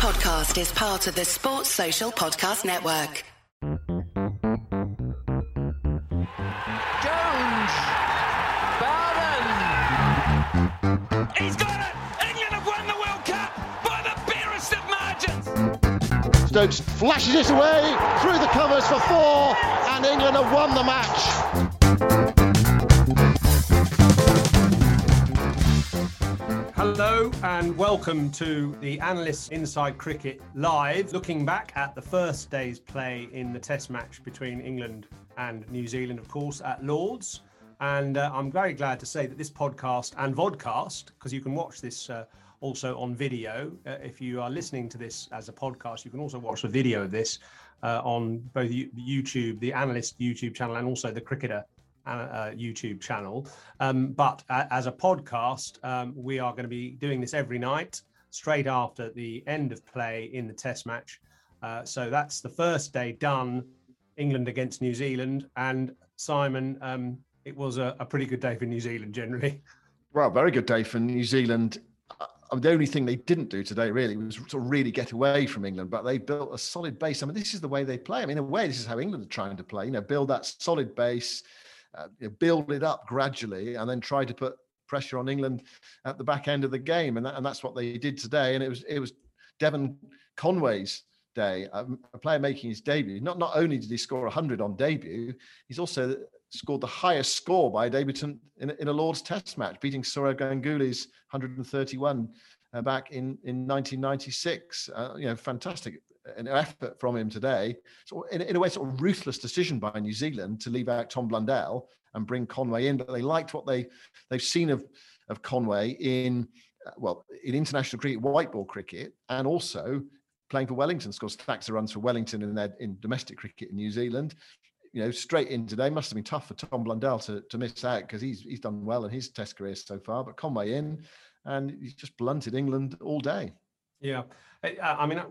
podcast is part of the Sports Social Podcast Network. Jones. Bowden. He's got it. England have won the World Cup by the barest of margins. Stokes flashes it away through the covers for four, and England have won the match. Hello and welcome to the Analysts Inside Cricket Live, looking back at the first day's play in the Test match between England and New Zealand, of course, at Lords. And uh, I'm very glad to say that this podcast and vodcast, because you can watch this uh, also on video. Uh, if you are listening to this as a podcast, you can also watch the video of this uh, on both YouTube, the Analyst YouTube channel, and also the Cricketer YouTube channel. Um, but uh, as a podcast, um, we are going to be doing this every night, straight after the end of play in the Test match. Uh, so that's the first day done, England against New Zealand. And Simon, um, it was a, a pretty good day for New Zealand generally. Well, very good day for New Zealand. Uh, the only thing they didn't do today really was to really get away from England, but they built a solid base. I mean, this is the way they play. I mean, in a way, this is how England are trying to play. You know, build that solid base, uh, build it up gradually, and then try to put pressure on England at the back end of the game, and, that, and that's what they did today. And it was it was Devon Conway's day, um, a player making his debut. Not not only did he score 100 on debut, he's also scored the highest score by a debutant in, in a Lord's Test match, beating Sourav Ganguly's 131 uh, back in in 1996. Uh, you know, fantastic an effort from him today. So in, in, a way, sort of ruthless decision by New Zealand to leave out Tom Blundell and bring Conway in, but they liked what they they've seen of of Conway in uh, well in international cricket, white ball cricket, and also playing for Wellington. Scores stacks of runs for Wellington in their in domestic cricket in New Zealand. You know, straight in today must have been tough for Tom Blundell to, to miss out because he's he's done well in his Test career so far. But Conway in, and he's just blunted England all day. Yeah, I mean,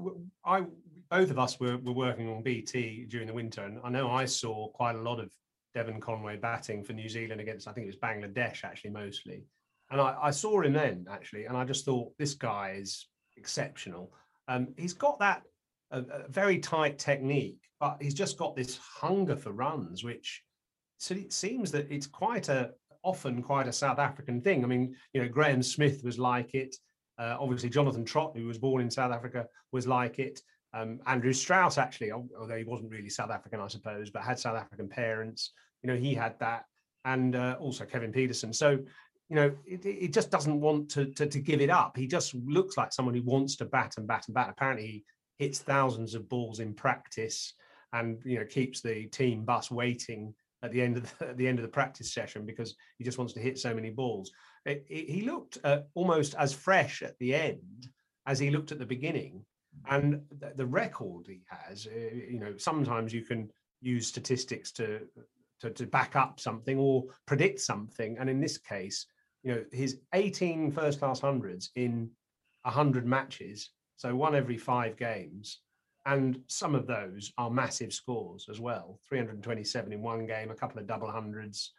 I both of us were, were working on BT during the winter, and I know I saw quite a lot of Devon Conway batting for New Zealand against, I think it was Bangladesh actually mostly, and I, I saw him then actually, and I just thought this guy is exceptional. Um, he's got that a very tight technique, but he's just got this hunger for runs, which so it seems that it's quite a often quite a South African thing. I mean, you know, Graeme Smith was like it. Uh, obviously, Jonathan Trott, who was born in South Africa, was like it. Um, Andrew Strauss, actually, although he wasn't really South African, I suppose, but had South African parents. You know, he had that, and uh, also Kevin Pietersen. So, you know, it just doesn't want to, to, to give it up. He just looks like someone who wants to bat and bat and bat. Apparently, he hits thousands of balls in practice, and you know, keeps the team bus waiting at the end of the, at the end of the practice session because he just wants to hit so many balls. It, it, he looked uh, almost as fresh at the end as he looked at the beginning, and the, the record he has. Uh, you know, sometimes you can use statistics to, to to back up something or predict something, and in this case, you know, his 18 first class hundreds in 100 matches, so one every five games. And some of those are massive scores as well 327 in one game, a couple of double hundreds,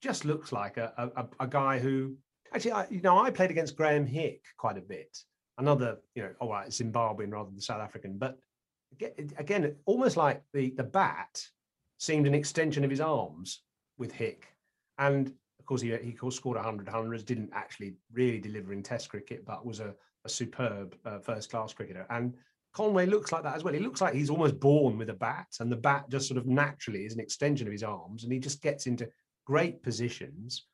just looks like a, a, a guy who actually, I, you know, I played against Graeme Hick quite a bit. Another, you know, all right, Zimbabwean rather than South African, but again, almost like the the bat seemed an extension of his arms with Hick, and of course he he scored 100 hundreds, didn't actually really deliver in Test cricket, but was a, a superb uh, first class cricketer. And Conway looks like that as well. He looks like he's almost born with a bat, and the bat just sort of naturally is an extension of his arms, and he just gets into great positions.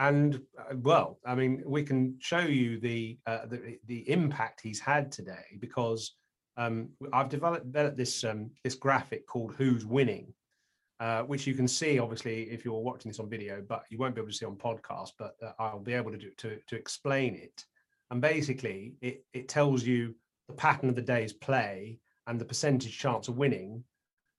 And uh, well, I mean, we can show you the uh, the, the impact he's had today because um, I've developed, developed this um, this graphic called "Who's Winning," uh, which you can see obviously if you're watching this on video, but you won't be able to see on podcast. But uh, I'll be able to do to to explain it. And basically, it it tells you the pattern of the day's play and the percentage chance of winning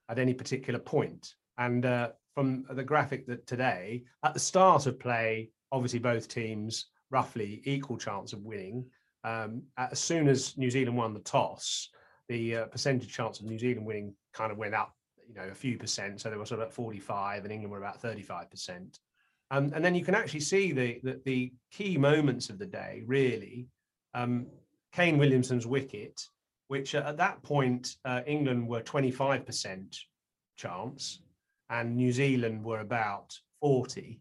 at any particular point. And uh, from the graphic that today, at the start of play, obviously both teams roughly equal chance of winning. Um, as soon as New Zealand won the toss, the uh, percentage chance of New Zealand winning kind of went up, you know, a few percent. So they were sort of at 45, and England were about 35 percent. Um, and then you can actually see the, the, the key moments of the day. Really, um, Kane Williamson's wicket which at that point uh, England were 25% chance and New Zealand were about 40.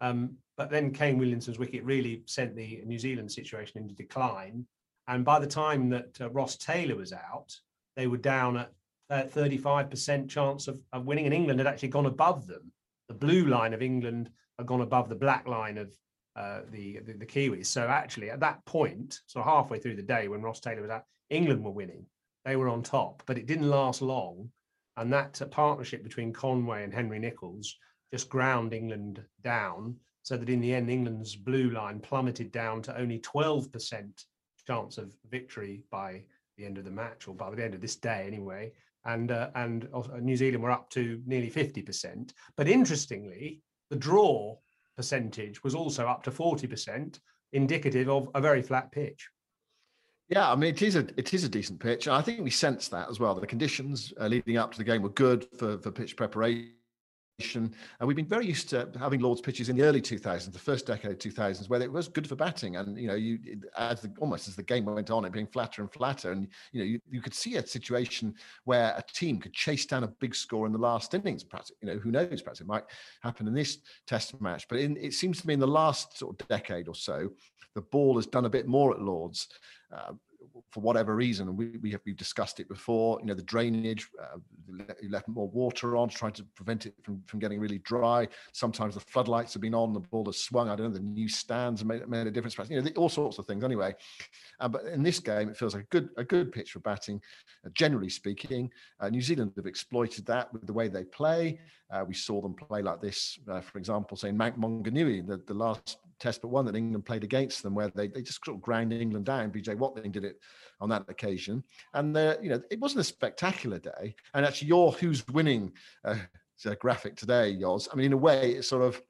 Um, but then Kane Williamson's wicket really sent the New Zealand situation into decline. And by the time that uh, Ross Taylor was out, they were down at uh, 35% chance of, of winning, and England had actually gone above them. The blue line of England had gone above the black line of uh, the, the, the Kiwis. So actually, at that point, so halfway through the day when Ross Taylor was out, England were winning. They were on top, but it didn't last long. And that uh, partnership between Conway and Henry Nicholls just ground England down, so that in the end, England's blue line plummeted down to only 12% chance of victory by the end of the match, or by the end of this day anyway and uh, and New Zealand were up to nearly 50%. But interestingly, the draw percentage was also up to 40%, indicative of a very flat pitch. Yeah, I mean it is a it is a decent pitch. I think we sensed that as well. The conditions uh, leading up to the game were good for for pitch preparation and we've been very used to having Lord's pitches in the early 2000s, the first decade of 2000s, where it was good for batting. And you know, you as the, almost as the game went on, it being flatter and flatter, and you know, you, you could see a situation where a team could chase down a big score in the last innings. Perhaps you know, who knows? Perhaps it might happen in this Test match. But in, it seems to me in the last sort of decade or so, the ball has done a bit more at Lords. Uh, for whatever reason, we, we have we've discussed it before. You know, the drainage, uh, you left more water on, trying to prevent it from, from getting really dry. Sometimes the floodlights have been on, the ball has swung. I don't know, the new stands made, made a difference. You know, all sorts of things. Anyway, uh, but in this game, it feels like a good a good pitch for batting. Uh, generally speaking, uh, New Zealand have exploited that with the way they play. Uh, we saw them play like this, for example, say Mount Maunganui, the, the last test but one that England played against them, where they, they just sort of ground England down. BJ Watling did it on that occasion, and uh, you know it wasn't a spectacular day. And actually, your who's winning uh, graphic today, yours. I mean, in a way, it's sort of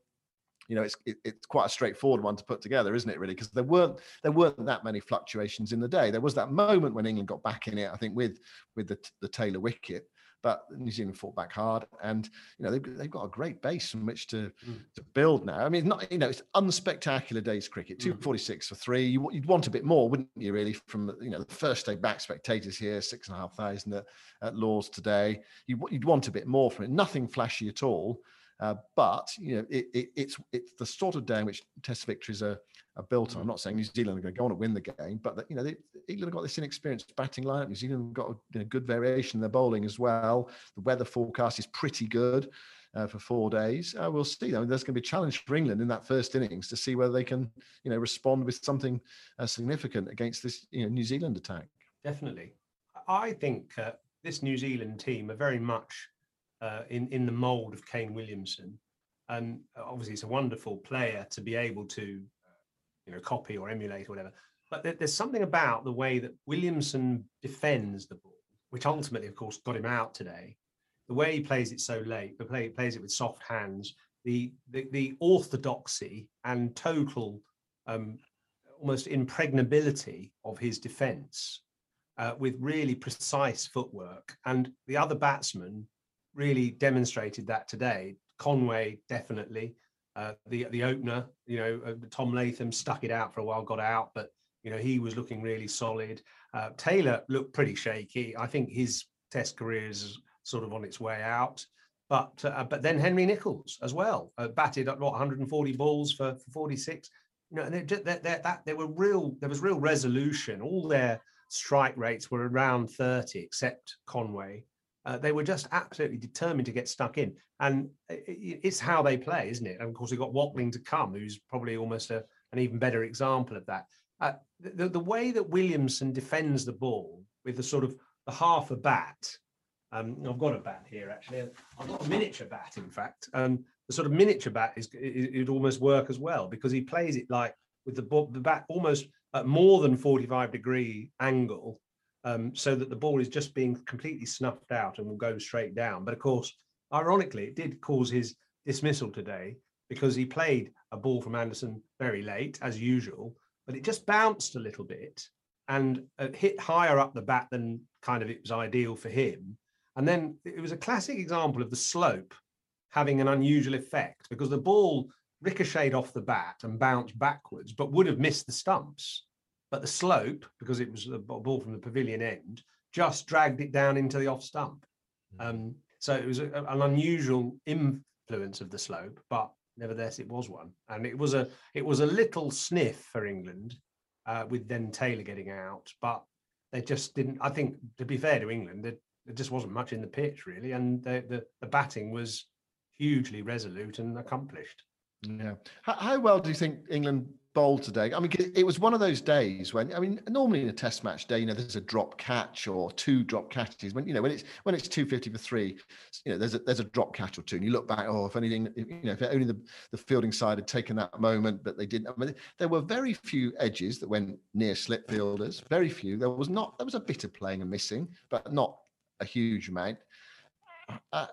you know it's it, it's quite a straightforward one to put together isn't it really because there weren't there weren't that many fluctuations in the day there was that moment when england got back in it i think with with the, the taylor wicket but New Zealand fought back hard, and you know they've, they've got a great base from which to, mm. to build now. I mean, not you know it's unspectacular days cricket. Mm. Two forty six for three. You, would want a bit more, wouldn't you? Really, from you know the first day back, spectators here, six and a half thousand at, at Lords today. You, you'd want a bit more from it. Nothing flashy at all. Uh, but you know, it, it, it's it's the sort of day in which Test victories are are built on. I'm not saying New Zealand are going to go on and win the game, but you know, they, England have got this inexperienced batting lineup. New Zealand have got a you know, good variation in their bowling as well. The weather forecast is pretty good uh, for four days. Uh, we'll see. I mean, there's going to be a challenge for England in that first innings to see whether they can, you know, respond with something uh, significant against this, you know, New Zealand attack. Definitely, I think uh, this New Zealand team are very much uh, in in the mould of Kane Williamson, and obviously it's a wonderful player to be able to you know, copy or emulate or whatever. But there's something about the way that Williamson defends the ball, which ultimately, of course, got him out today. The way he plays it so late, the play plays it with soft hands, the the, the orthodoxy and total um, almost impregnability of his defence uh, with really precise footwork. And the other batsmen really demonstrated that today. Conway definitely, uh, the the opener, you know, uh, Tom Latham stuck it out for a while, got out, but you know he was looking really solid. Uh, Taylor looked pretty shaky. I think his Test career is sort of on its way out. But uh, but then Henry Nicholls as well uh, batted at what 140 balls for, for 46. You know, and they, that there were real there was real resolution. All their strike rates were around 30, except Conway. Uh, they were just absolutely determined to get stuck in, and it's how they play, isn't it? And of course, we've got Watling to come, who's probably almost a, an even better example of that. Uh, the, the way that Williamson defends the ball with the sort of the half a bat. Um, I've got a bat here actually. I've got a miniature bat, in fact. Um, the sort of miniature bat is it, would almost work as well because he plays it like with the, the bat almost at more than 45 degree angle um, so that the ball is just being completely snuffed out and will go straight down. But of course, ironically, it did cause his dismissal today because he played a ball from Anderson very late, as usual, but it just bounced a little bit and uh, hit higher up the bat than kind of it was ideal for him. And then it was a classic example of the slope having an unusual effect because the ball ricocheted off the bat and bounced backwards, but would have missed the stumps. But the slope, because it was a ball from the pavilion end, just dragged it down into the off stump. Mm. Um, so it was a, an unusual influence of the slope, but nevertheless it was one, and it was a it was a little sniff for England, uh, with then Taylor getting out, but they just didn't. I think to be fair to England, there, there just wasn't much in the pitch really, and the, the the batting was hugely resolute and accomplished. Yeah. How, how well do you think England bowled today? I mean, it was one of those days when I mean, normally in a Test match day, you know, there's a drop catch or two drop catches. When you know when it's when it's two fifty for three, you know, there's a there's a drop catch or two, and you look back, oh, if anything, you know, if only the, the fielding side had taken that moment, but they didn't. I mean, there were very few edges that went near slip fielders. Very few. There was not. There was a bit of playing and missing, but not a huge amount. Uh,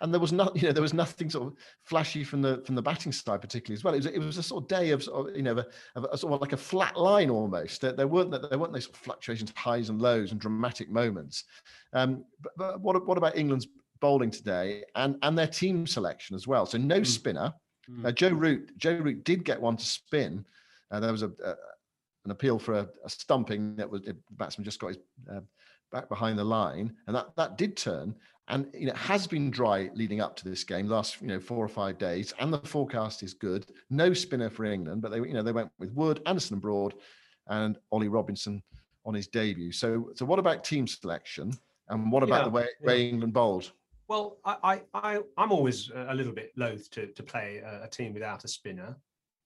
and there was not, you know, there was nothing sort of flashy from the from the batting side particularly as well. It was it was a sort of day of, sort of, you know, of a, sort of like a flat line almost. There, there weren't there weren't those sort of fluctuations, highs and lows, and dramatic moments. Um, but, but what what about England's bowling today and and their team selection as well? So no mm. spinner. Mm. Uh, Joe Root Joe Root did get one to spin. Uh, there was a, a, an appeal for a, a, stumping that was the batsman just got his uh, back behind the line, and that that did turn and you know, it has been dry leading up to this game, last you know four or five days, and the forecast is good. No spinner for England, but they you know they went with Wood, Anderson and Broad, and Ollie Robinson on his debut. So so what about team selection, and what about yeah, the way, yeah. way England bowled? Well, I, I I'm always a little bit loath to to play a, a team without a spinner,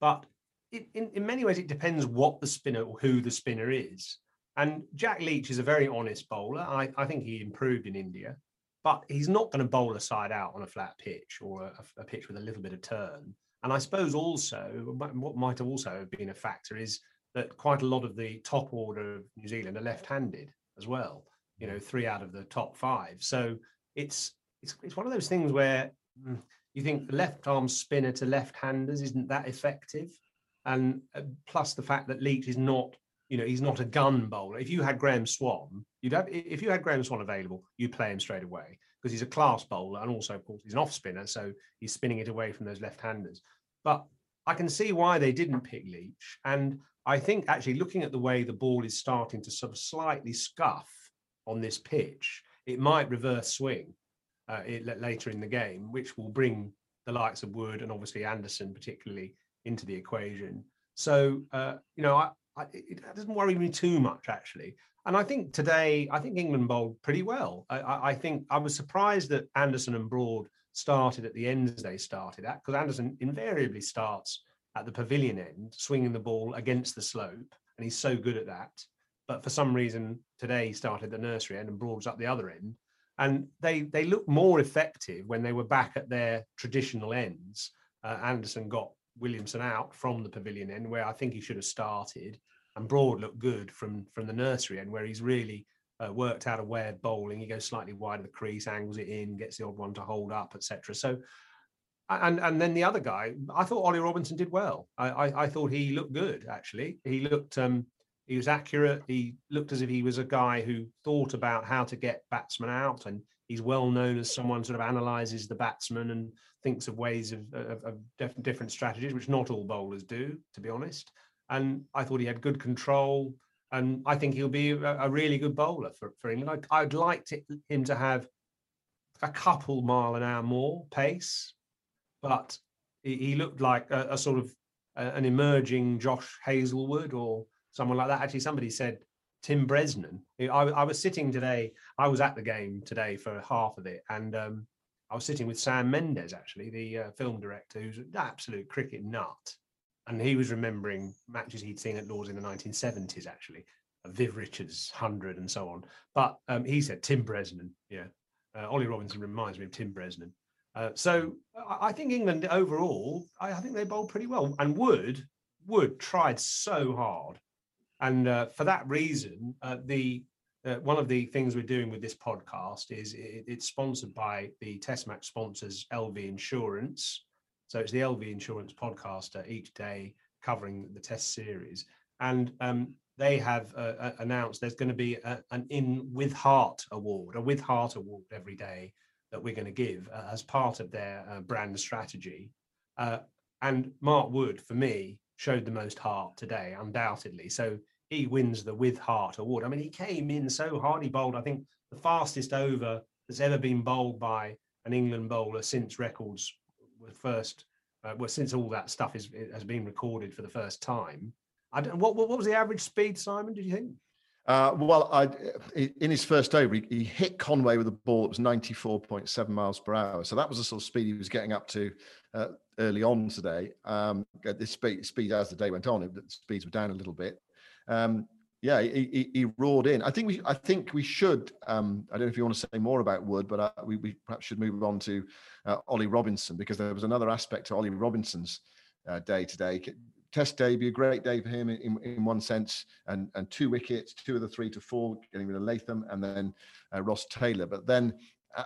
but it, in in many ways it depends what the spinner or who the spinner is. And Jack Leach is a very honest bowler. I, I think he improved in India but he's not going to bowl a side out on a flat pitch or a, a, pitch with a little bit of turn. And I suppose also what might have also been a factor is that quite a lot of the top order of New Zealand are left-handed as well. You know, three out of the top five. So it's it's it's one of those things where mm, you think the left arm spinner to left-handers isn't that effective, and uh, plus the fact that Leach is not you know, he's not a gun bowler. If you had Graeme Swann, you'd have if you had Graeme Swann available, you'd play him straight away because he's a class bowler and also, of course, he's an off spinner, so he's spinning it away from those left-handers. But I can see why they didn't pick Leach, and I think actually looking at the way the ball is starting to sort of slightly scuff on this pitch, it might reverse swing uh, it, later in the game, which will bring the likes of Wood and obviously Anderson particularly into the equation. So uh, you know, I, I, it doesn't worry me too much actually. And I think today, I think England bowled pretty well. I, I think I was surprised that Anderson and Broad started at the ends they started at, because Anderson invariably starts at the pavilion end, swinging the ball against the slope, and he's so good at that. But for some reason, today he started the nursery end and Broad's up the other end. And they they looked more effective when they were back at their traditional ends. Uh, Anderson got Williamson out from the pavilion end, where I think he should have started, and Broad looked good from from the nursery end, where he's really uh, worked out a way of bowling. He goes slightly wide of the crease, angles it in, gets the odd one to hold up, etc. So, and and then the other guy, I thought Ollie Robinson did well. I, I, I thought he looked good actually. He looked um, he was accurate. He looked as if he was a guy who thought about how to get batsmen out, and he's well known as someone sort of analyzes the batsman and thinks of ways of, of, of different strategies, which not all bowlers do, to be honest. And I thought he had good control, and I think he'll be a, a really good bowler for, for England. I, would like to, him to have a couple mile an hour more pace, but he, he looked like a, a sort of a, an emerging Josh Hazlewood or someone like that. Actually, somebody said Tim Bresnan. I, I, was sitting today. I was at the game today for half of it, and um, I was sitting with Sam Mendes, actually, the uh, film director, who's an absolute cricket nut. And he was remembering matches he'd seen at Lords in the 1970s, actually, Viv Richards, 100, and so on. But um, he said Tim Bresnan. Yeah. Uh, Ollie Robinson reminds me of Tim Bresnan. Uh, so I think England overall, I, I, think they bowled pretty well. And Wood, Wood tried so hard. And uh, for that reason, uh, the uh, one of the things we're doing with this podcast is it, it's sponsored by the Test Match sponsors LV Insurance. So it's the LV Insurance podcast uh, each day covering the Test series, and um, they have uh, uh announced there's going to be a, an In With Heart award, a With Heart award every day that we're going to give uh, as part of their uh, brand strategy. and Mark Wood, for me, showed the most heart today, undoubtedly. So he wins the with heart award. I mean, he came in so hard. He bowled, I think, the fastest over that's ever been bowled by an England bowler since records were first, uh, well, since all that stuff is has been recorded for the first time. I don't, what, what was the average speed, Simon? Did you think? Uh, well, I, in his first over, he, he, hit Conway with a ball that was 94.7 miles per hour. So that was the sort of speed he was getting up to uh, early on today. Um, this speed, speed as the day went on, the speeds were down a little bit. Um, yeah, he, he, he, roared in. I think we, I think we should. Um, I don't know if you want to say more about Wood, but uh, we, we, perhaps should move on to uh, Ollie Robinson because there was another aspect to Ollie Robinson's uh, day today. Test debut, great day for him in, in one sense, and and two wickets, two of the three to four, getting rid of Latham, and then uh, Ross Taylor. But then, uh,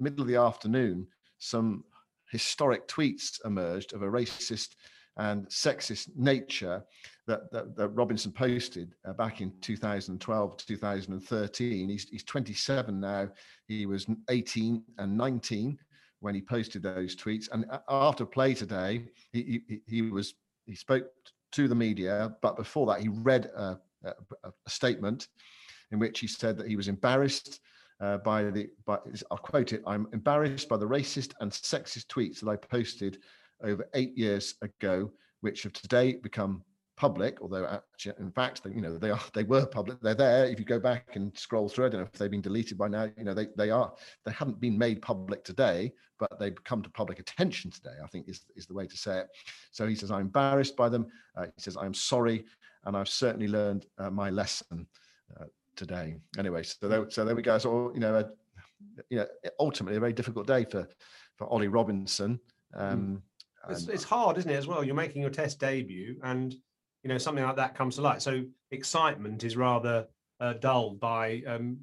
middle of the afternoon, some historic tweets emerged of a racist and sexist nature that, that, that Robinson posted uh, back in 2012 2013. He's, he's 27 now. He was 18 and 19 when he posted those tweets. And after play today, he, he, he was he spoke to the media, but before that, he read a, a, a statement in which he said that he was embarrassed uh, by the, by, I'll quote it, I'm embarrassed by the racist and sexist tweets that I posted over eight years ago, which have today become public, although actually, in fact, they, you know, they are they were public. They're there. If you go back and scroll through, I don't know if they've been deleted by now. You know, they they are they haven't been made public today, but they've come to public attention today. I think is is the way to say it. So he says, I'm embarrassed by them. Uh, he says, I'm sorry, and I've certainly learned uh, my lesson uh, today. Anyway, so there, so there we go. So you know, a, you know, ultimately a very difficult day for for Ollie Robinson. Um, it's, it's hard, isn't it? As well, you're making your Test debut, and you know something like that comes to light. So excitement is rather uh, dulled by um,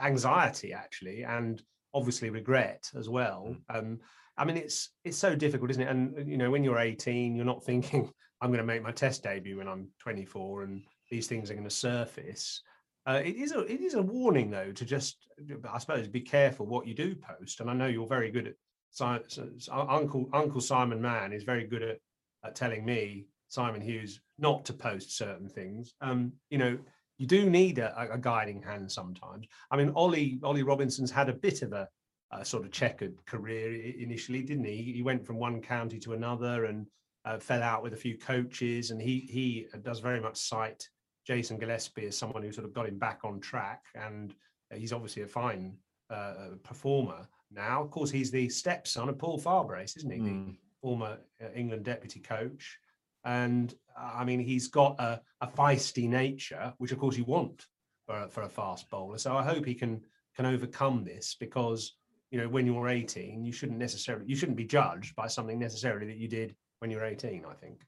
anxiety actually and obviously regret as well. Mm. um, i mean it's it's so difficult isn't it? And you know when you're 18 you're not thinking i'm going to make my test debut when i'm 24 and these things are going to surface. Uh, it is a it is a warning though to just i suppose be careful what you do post. And i know you're very good at science uncle uncle simon mann is very good at, at telling me Simon Hughes not to post certain things. Um, you know, you do need a, a, guiding hand sometimes. I mean, Ollie Ollie Robinson's had a bit of a, a, sort of checkered career initially, didn't he? He went from one county to another and uh, fell out with a few coaches, and he he does very much cite Jason Gillespie as someone who sort of got him back on track, and he's obviously a fine uh, performer now. Of course, he's the stepson of Paul Farbrace, isn't he? Mm. The hmm. former uh, England deputy coach and I mean he's got a, a feisty nature, which of course you want for, for a fast bowler. So I hope he can can overcome this because you know when you're 18, you shouldn't necessarily you shouldn't be judged by something necessarily that you did when you're 18. I think.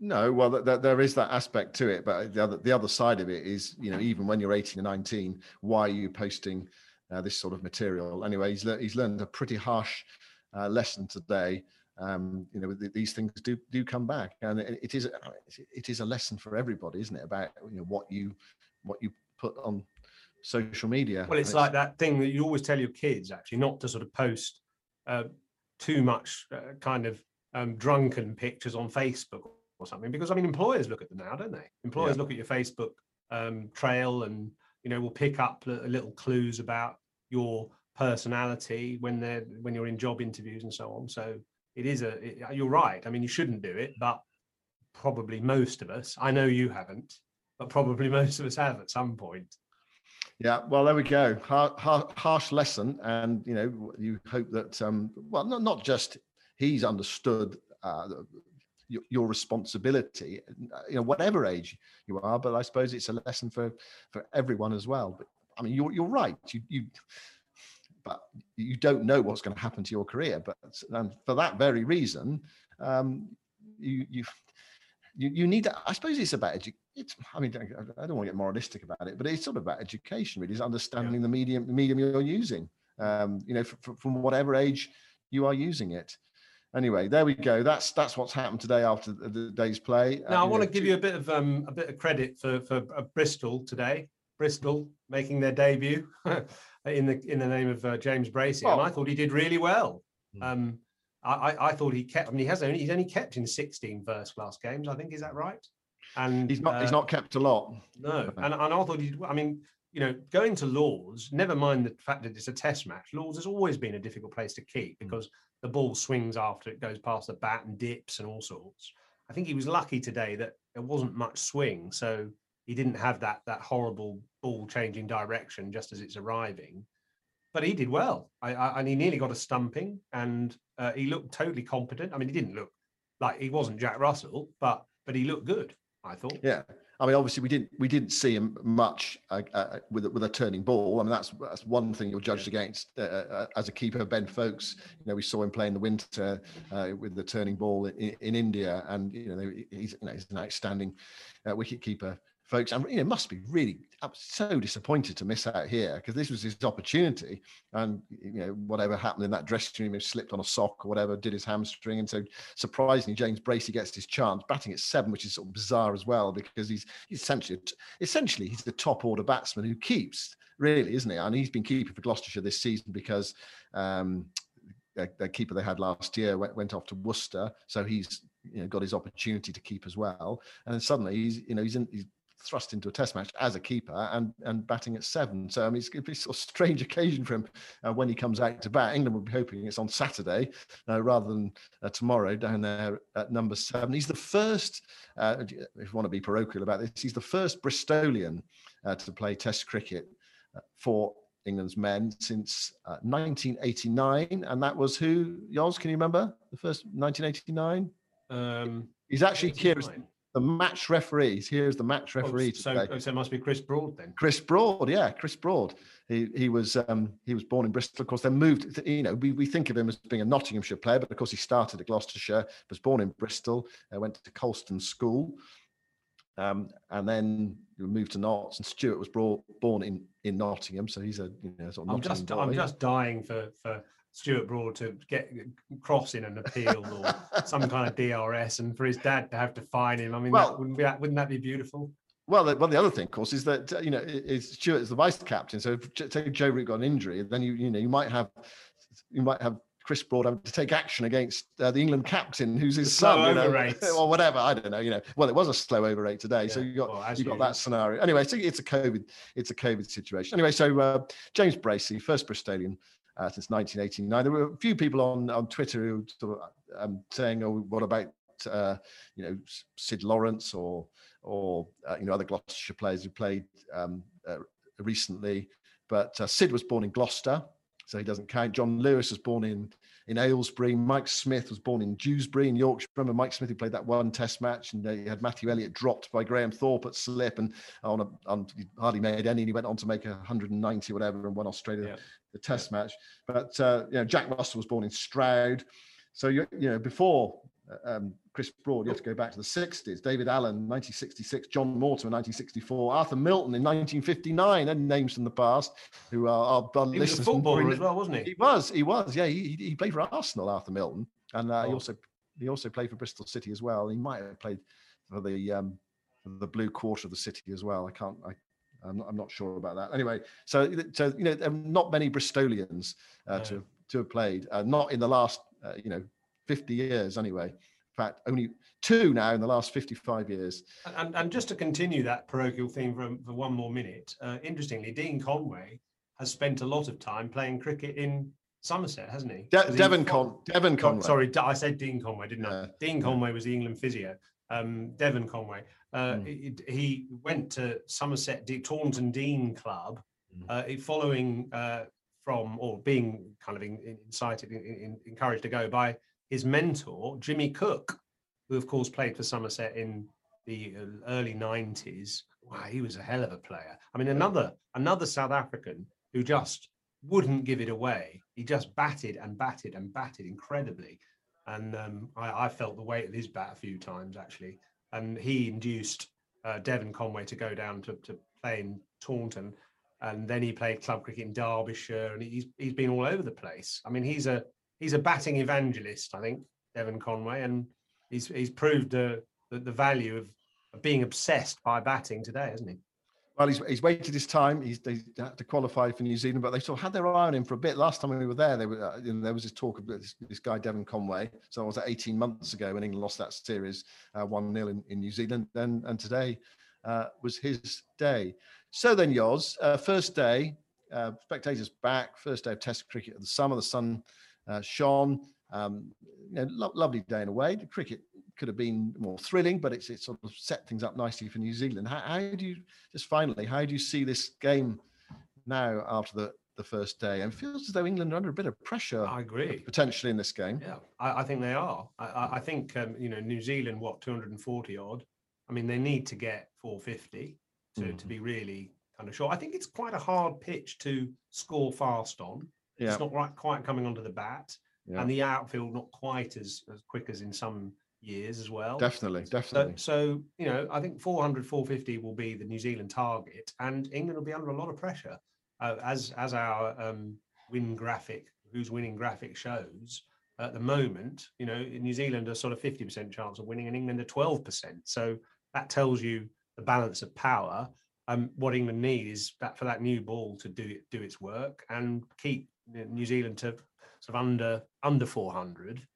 No, well, th- th- there is that aspect to it, but the other the other side of it is, you know, even when you're 18 or 19, why are you posting uh, this sort of material? Anyway, he's le- he's learned a pretty harsh uh, lesson today um, you know these things do do come back. And it, it is it is a lesson for everybody isn't it about you know what you what you put on social media. Well it's, it's like that thing that you always tell your kids actually not to sort of post uh, too much uh, kind of um, drunken pictures on facebook or something because i mean employers look at them now don't they? Employers yeah. look at your facebook um, trail and you know will pick up little clues about your personality when they're when you're in job interviews and so on. So it is a it, you're right. I mean you shouldn't do it but probably most of us i know you haven't but probably most of us have at some point. Yeah well there we go. Har- har- harsh lesson and you know you hope that um well not, not just he's understood uh, your, your responsibility you know whatever age you are but i suppose it's a lesson for for everyone as well. But i mean you're, you're right. You you but you don't know what's going to happen to your career. But and for that very reason, um, you you you, you need to, I suppose it's about edu- it's I mean I don't want to get moralistic about it, but it's sort of about education really, is understanding yeah. the medium the medium you're using. Um, you know, from whatever age you are using it. Anyway, there we go. That's that's what's happened today after the, the day's play. Now uh, I want know, to give you a bit of um, a bit of credit for for uh, Bristol today. Bristol making their debut. in the in the name of uh, James Bracey, and I thought he did really well. Hmm. Um, I, I thought he kept. I mean, he has only he's only kept in 16 first class games. I think is that right? And he's not uh, he's not kept a lot. No, and, and I thought he. I mean, you know, going to Lords. never mind the fact that it's a test match. Lords has always been a difficult place to keep hmm. because the ball swings after it goes past the bat and dips and all sorts. I think he was lucky today that there wasn't much swing, so he didn't have that that horrible ball changing direction just as it's arriving but he did well. I, I, and he nearly got a stumping, and uh, he looked totally competent. I mean, he didn't look like he wasn't Jack Russell, but but he looked good. I thought. Yeah, I mean, obviously we didn't we didn't see him much uh, uh, with with a turning ball. I mean, that's that's one thing you're judged against uh, uh, as a keeper. Ben Foakes, you know, we saw him play in the winter uh, with the turning ball in, in, India, and you know he's, you know, he's an outstanding uh, wicket keeper Foakes. And you know, must be really I'm so disappointed to miss out here because this was his opportunity. And you know, whatever happened in that dressing room, he slipped on a sock or whatever, did his hamstring. And so surprisingly, James Bracey gets his chance, batting at seven, which is sort of bizarre as well, because he's, essentially essentially he's the top order batsman who keeps, really, isn't he? And he's been keeping for Gloucestershire this season because um, the keeper they had last year went, went off to Worcester, so he's you know got his opportunity to keep as well. And suddenly he's you know he's in he's thrust into a test match as a keeper and and batting at seven. So I mean, it's going to be a sort of strange occasion for him uh, when he comes out to bat. England will be hoping it's on Saturday uh, rather than uh, tomorrow down there at number seven. He's the first, uh, if you want to be parochial about this, he's the first Bristolian uh, to play Test cricket uh, for England's men since 1989, and that was who? Yoz, can you remember the first 1989? Um, He's actually Kieran, the match referees. Here's the match oh, referee. Oh, so, so it must be Chris Broad then. Chris Broad, yeah, Chris Broad. He he was um, he was born in Bristol. Of course, then moved. You know, we, we think of him as being a Nottinghamshire player, but of course he started at Gloucestershire. Was born in Bristol. Uh, went to Colston School, um, and then moved to Notts. And Stuart was brought, born in in Nottingham, so he's a you know sort of. I'm just boy. I'm just dying for for Stuart Broad to get crossing an appeal or some kind of DRS, and for his dad to have to fine him. I mean, well, that, wouldn't, be, wouldn't that be beautiful? Well, the, well, the other thing, of course, is that you know, is Stuart is the vice captain. So if say Joe Root got an injury, then you you know you might have you might have Chris Broad having to take action against uh, the England captain, who's his son, you know, or whatever. I don't know. You know, well, it was a slow over rate today, yeah. so you got well, you got that scenario. Anyway, so it's a COVID, it's a COVID situation. Anyway, so uh, James Bracey, first Bristolian uh, since 1989. There were a few people on on Twitter who sort of um, saying, "Oh, what about uh, you know Sid Lawrence or or uh, you know other Gloucestershire players who played um, uh, recently?" But uh, Sid was born in Gloucester, so he doesn't count. John Lewis was born in in Aylesbury. Mike Smith was born in Dewsbury in Yorkshire. Remember Mike Smith who played that one Test match, and he had Matthew Elliott dropped by Graham Thorpe at slip, and on, a, on hardly made any. And he went on to make 190 whatever and won Australia. The Test match. But uh, you know, Jack Russell was born in Stroud. So you, you know before um, Chris Broad, you have to go back to the 60s. David Allen, 1966. John Mortimer, 1964. Arthur Milton in 1959. And names from the past who are, are he was a footballer as well, wasn't he? He was. He was. Yeah, he, he played for Arsenal, Arthur Milton, and uh, oh. he also he also played for Bristol City as well. He might have played for the um, the blue quarter of the city as well. I can't. I, I'm not, I'm not sure about that. Anyway, so so you know, not many Bristolians uh, no. to to have played. Uh, not in the last uh, you know 50 years anyway In fact, only two now in the last 55 years. And, and just to continue that parochial theme for, for one more minute, uh, interestingly, Dean Conway has spent a lot of time playing cricket in Somerset, hasn't he? De- Devon, Con- Devon Conway. Sorry, I said Dean Conway, didn't yeah. I? Dean Conway was the England physio. Um, Devon Conway. Uh, mm. he, he, went to Somerset De- Taunton Deane Club, mm. uh, following uh, from or being kind of in, incited, in, in, encouraged to go by his mentor, Jimmy Cook, who of course played for Somerset in the early 90s. Wow, he was a hell of a player. I mean, another another South African who just wouldn't give it away. He just batted and batted and batted incredibly. And um, I, I, felt the weight of his bat a few times actually. And he induced uh, Devon Conway to go down to, to play in Taunton. And then he played club cricket in Derbyshire and he's, he's been all over the place. I mean, he's a he's a batting evangelist, I think, Devon Conway, and he's he's proved uh, the, the value of, of being obsessed by batting today, hasn't he? Well, he's, he's waited his time. He's they had to qualify for New Zealand, but they sort of had their eye on him for a bit. Last time we were there, were, uh, you know, there was this talk of this, this, guy Devon Conway. So it was 18 months ago when England lost that series uh, one uh, 0 in, in New Zealand, and and today uh, was his day. So then, Yoz, uh, first day, uh, spectators back. First day of Test cricket of the summer. The sun shone. Um, you know, lo- lovely day in a way. The cricket could have been more thrilling, but it's, it's sort of set things up nicely for New Zealand. How, how do you, just finally, how do you see this game now after the, the first day? And it feels as though England are under a bit of pressure. I agree. Potentially in this game. Yeah, I, I think they are. I, I think, um, you know, New Zealand, what, 240 odd? I mean, they need to get 450 to, mm. to mm-hmm. be really kind of sure. I think it's quite a hard pitch to score fast on. Yeah. It's not right, quite coming onto the bat. Yeah. And the outfield not quite as, as quick as in some years as well. Definitely, definitely. So, so, you know, I think 400, 450 will be the New Zealand target, and England will be under a lot of pressure, uh, as as our um, win graphic, who's winning graphic shows. At the moment, you know, New Zealand are sort of 50% chance of winning, and England are 12%. So that tells you the balance of power. Um, what England need is that for that new ball to do do its work and keep New Zealand to sort of under under 400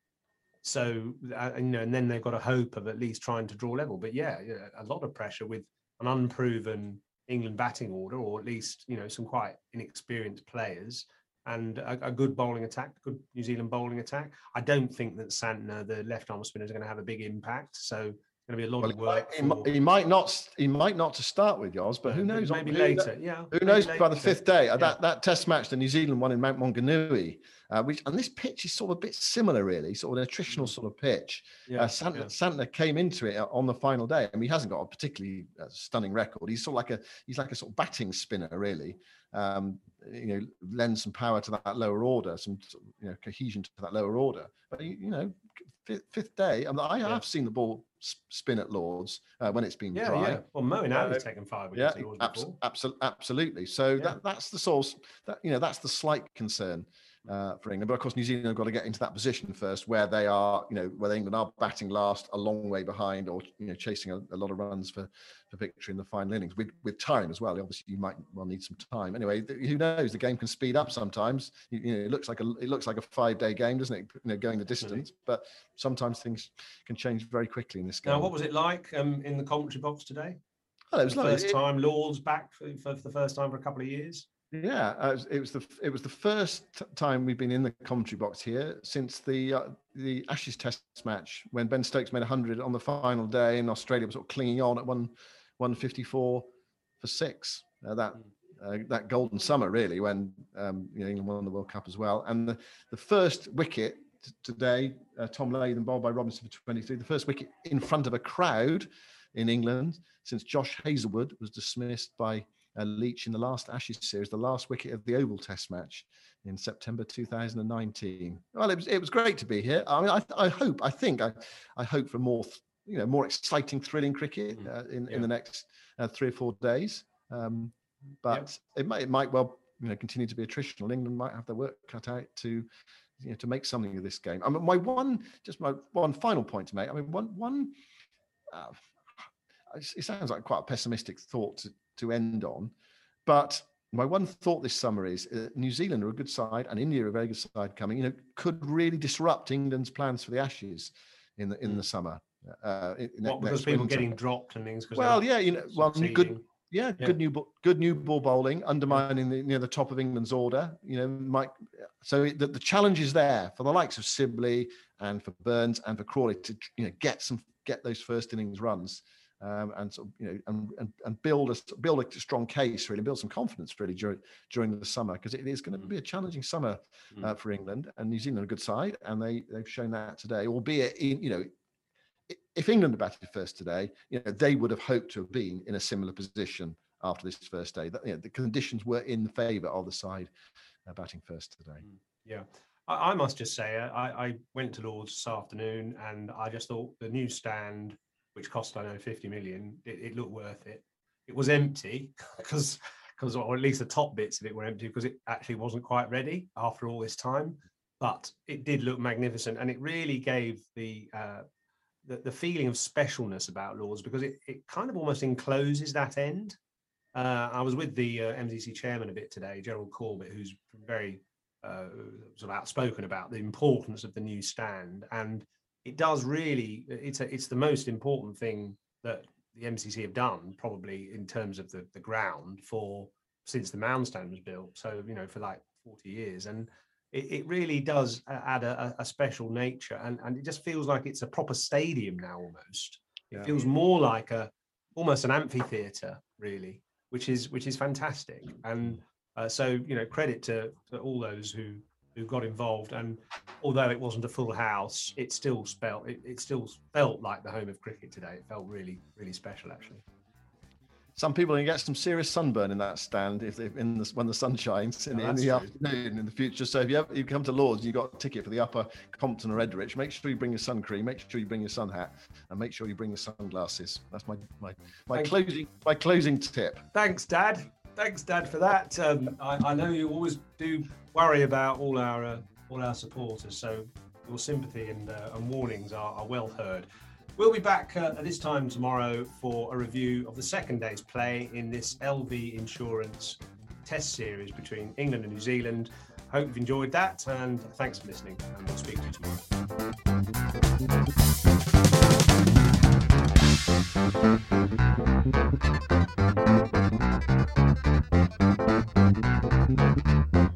so uh, you know, and then they've got a hope of at least trying to draw level. But yeah, a lot of pressure with an unproven England batting order, or at least you know some quite inexperienced players, and a, a good bowling attack, good New Zealand bowling attack. I don't think that Santner, the left arm spinner, is going to have a big impact. So going to be a lot well, of work. He might, he might, not. He might not to start with, yours, but who knows? Maybe later. yeah. Who knows? By the fifth day, yeah. that that Test match, the New Zealand one in Mount Maunganui, uh, which and this pitch is sort of a bit similar, really, sort of an attritional sort of pitch. Yeah, uh, Santner, yeah. Santner came into it on the final day, and he hasn't got a particularly uh, stunning record. He's sort of like a he's like a sort of batting spinner, really. Um, you know, lend some power to that lower order, some you know cohesion to that lower order. But you, you know, fifth, fifth day, I, mean, I have seen the ball spin at Lords uh, when it's been yeah, dry. Yeah, well, Moeen uh, has taken five. Yeah, abs- abs- absolutely. So yeah. that, that's the source. That you know, that's the slight concern uh, for England. But of course, New Zealand have got to get into that position first, where they are, you know, where England are batting last, a long way behind, or you know, chasing a, a lot of runs for for victory in the final innings with with time as well. Obviously, you might well need some time. Anyway, who knows? The game can speed up sometimes. You, you know, it looks like a it looks like a five day game, doesn't it? You know, going the distance, but sometimes things can change very quickly in this game. Now, what was it like um, in the commentary box today? Well, it was the like, first time Lords back for, for, the first time for a couple of years. Yeah, uh, it was the it was the first time we've been in the commentary box here since the uh, the Ashes Test match when Ben Stokes made hundred on the final day and Australia was sort of clinging on at one one fifty four for six. Uh, that uh, that golden summer really when um, you know, England won the World Cup as well. And the, the first wicket t- today, uh, Tom Latham bowled by Robinson for 23, the first wicket in front of a crowd in England since Josh Hazlewood was dismissed by uh, Leach in the last Ashes series, the last wicket of the Oval Test match in September 2019. Well, it was it was great to be here. I mean, I, I hope, I think, I, I hope for more, you know, more exciting, thrilling cricket mm. uh, in yeah. in the next uh, three or four days. Um, but yeah. it might it might well you know continue to be attritional. England might have their work cut out to you know to make something of this game. I mean, my one just my one final point to make. I mean, one one. Uh, it sounds like quite a pessimistic thought to, to end on. But my one thought this summer is uh, New Zealand are a good side and India are a very good side coming. You know, could really disrupt England's plans for the Ashes in the in the hmm. summer. Uh, in, what, because people winter. getting dropped and things. Well, yeah, you know, well, good. Yeah, yeah, good new good new ball bowling, undermining the near the top of England's order. You know, Mike. So the, the challenge is there for the likes of Sibley and for Burns and for Crawley to you know get some get those first innings runs um, and sort of, you know and, and, and build a build a strong case really build some confidence really during during the summer because it is going to mm. be a challenging summer mm. uh, for England and New Zealand a good side and they they've shown that today albeit in you know if England had batted first today you know they would have hoped to have been in a similar position after this first day that you know, the conditions were in favour of the side uh, batting first today mm. yeah I, I must just say I, I went to Lords this afternoon and I just thought the new stand which cost I know 50 million, it, it looked worth it. It was empty because because or at least the top bits of it were empty because it actually wasn't quite ready after all this time. But it did look magnificent, and it really gave the uh, the, the feeling of specialness about Lords because it, it kind of almost encloses that end. Uh, I was with the uh, MCC chairman a bit today, Gerald Corbett, who's very uh, sort of outspoken about the importance of the new stand, and it does really. It's a, it's the most important thing that the MCC have done, probably in terms of the the ground for since the mound stand was built. So you know, for like forty years, and it, it really does add a, a, special nature, and and it just feels like it's a proper stadium now almost. It yeah. feels more like a almost an amphitheater, really, which is which is fantastic. And uh, so you know, credit to, to all those who who got involved. And although it wasn't a full house, it still felt it, it still felt like the home of cricket today. It felt really really special actually some people can get some serious sunburn in that stand if they, in the, when the sun shines in, in the true. afternoon in the future. So if you, have, you come to Lords and you've got a ticket for the upper Compton or Edrich, make sure you bring your sun cream, make sure you bring your sun hat, and make sure you bring your sunglasses. That's my my my closing my closing tip. Thanks, Dad. Thanks, Dad, for that. Um, I, I, know you always do worry about all our uh, all our supporters, so your sympathy and, uh, and warnings are, are well heard. We'll be back uh, at this time tomorrow for a review of the second day's play in this LV Insurance Test Series between England and New Zealand. Hope you've enjoyed that, and thanks for listening. And we'll speak to you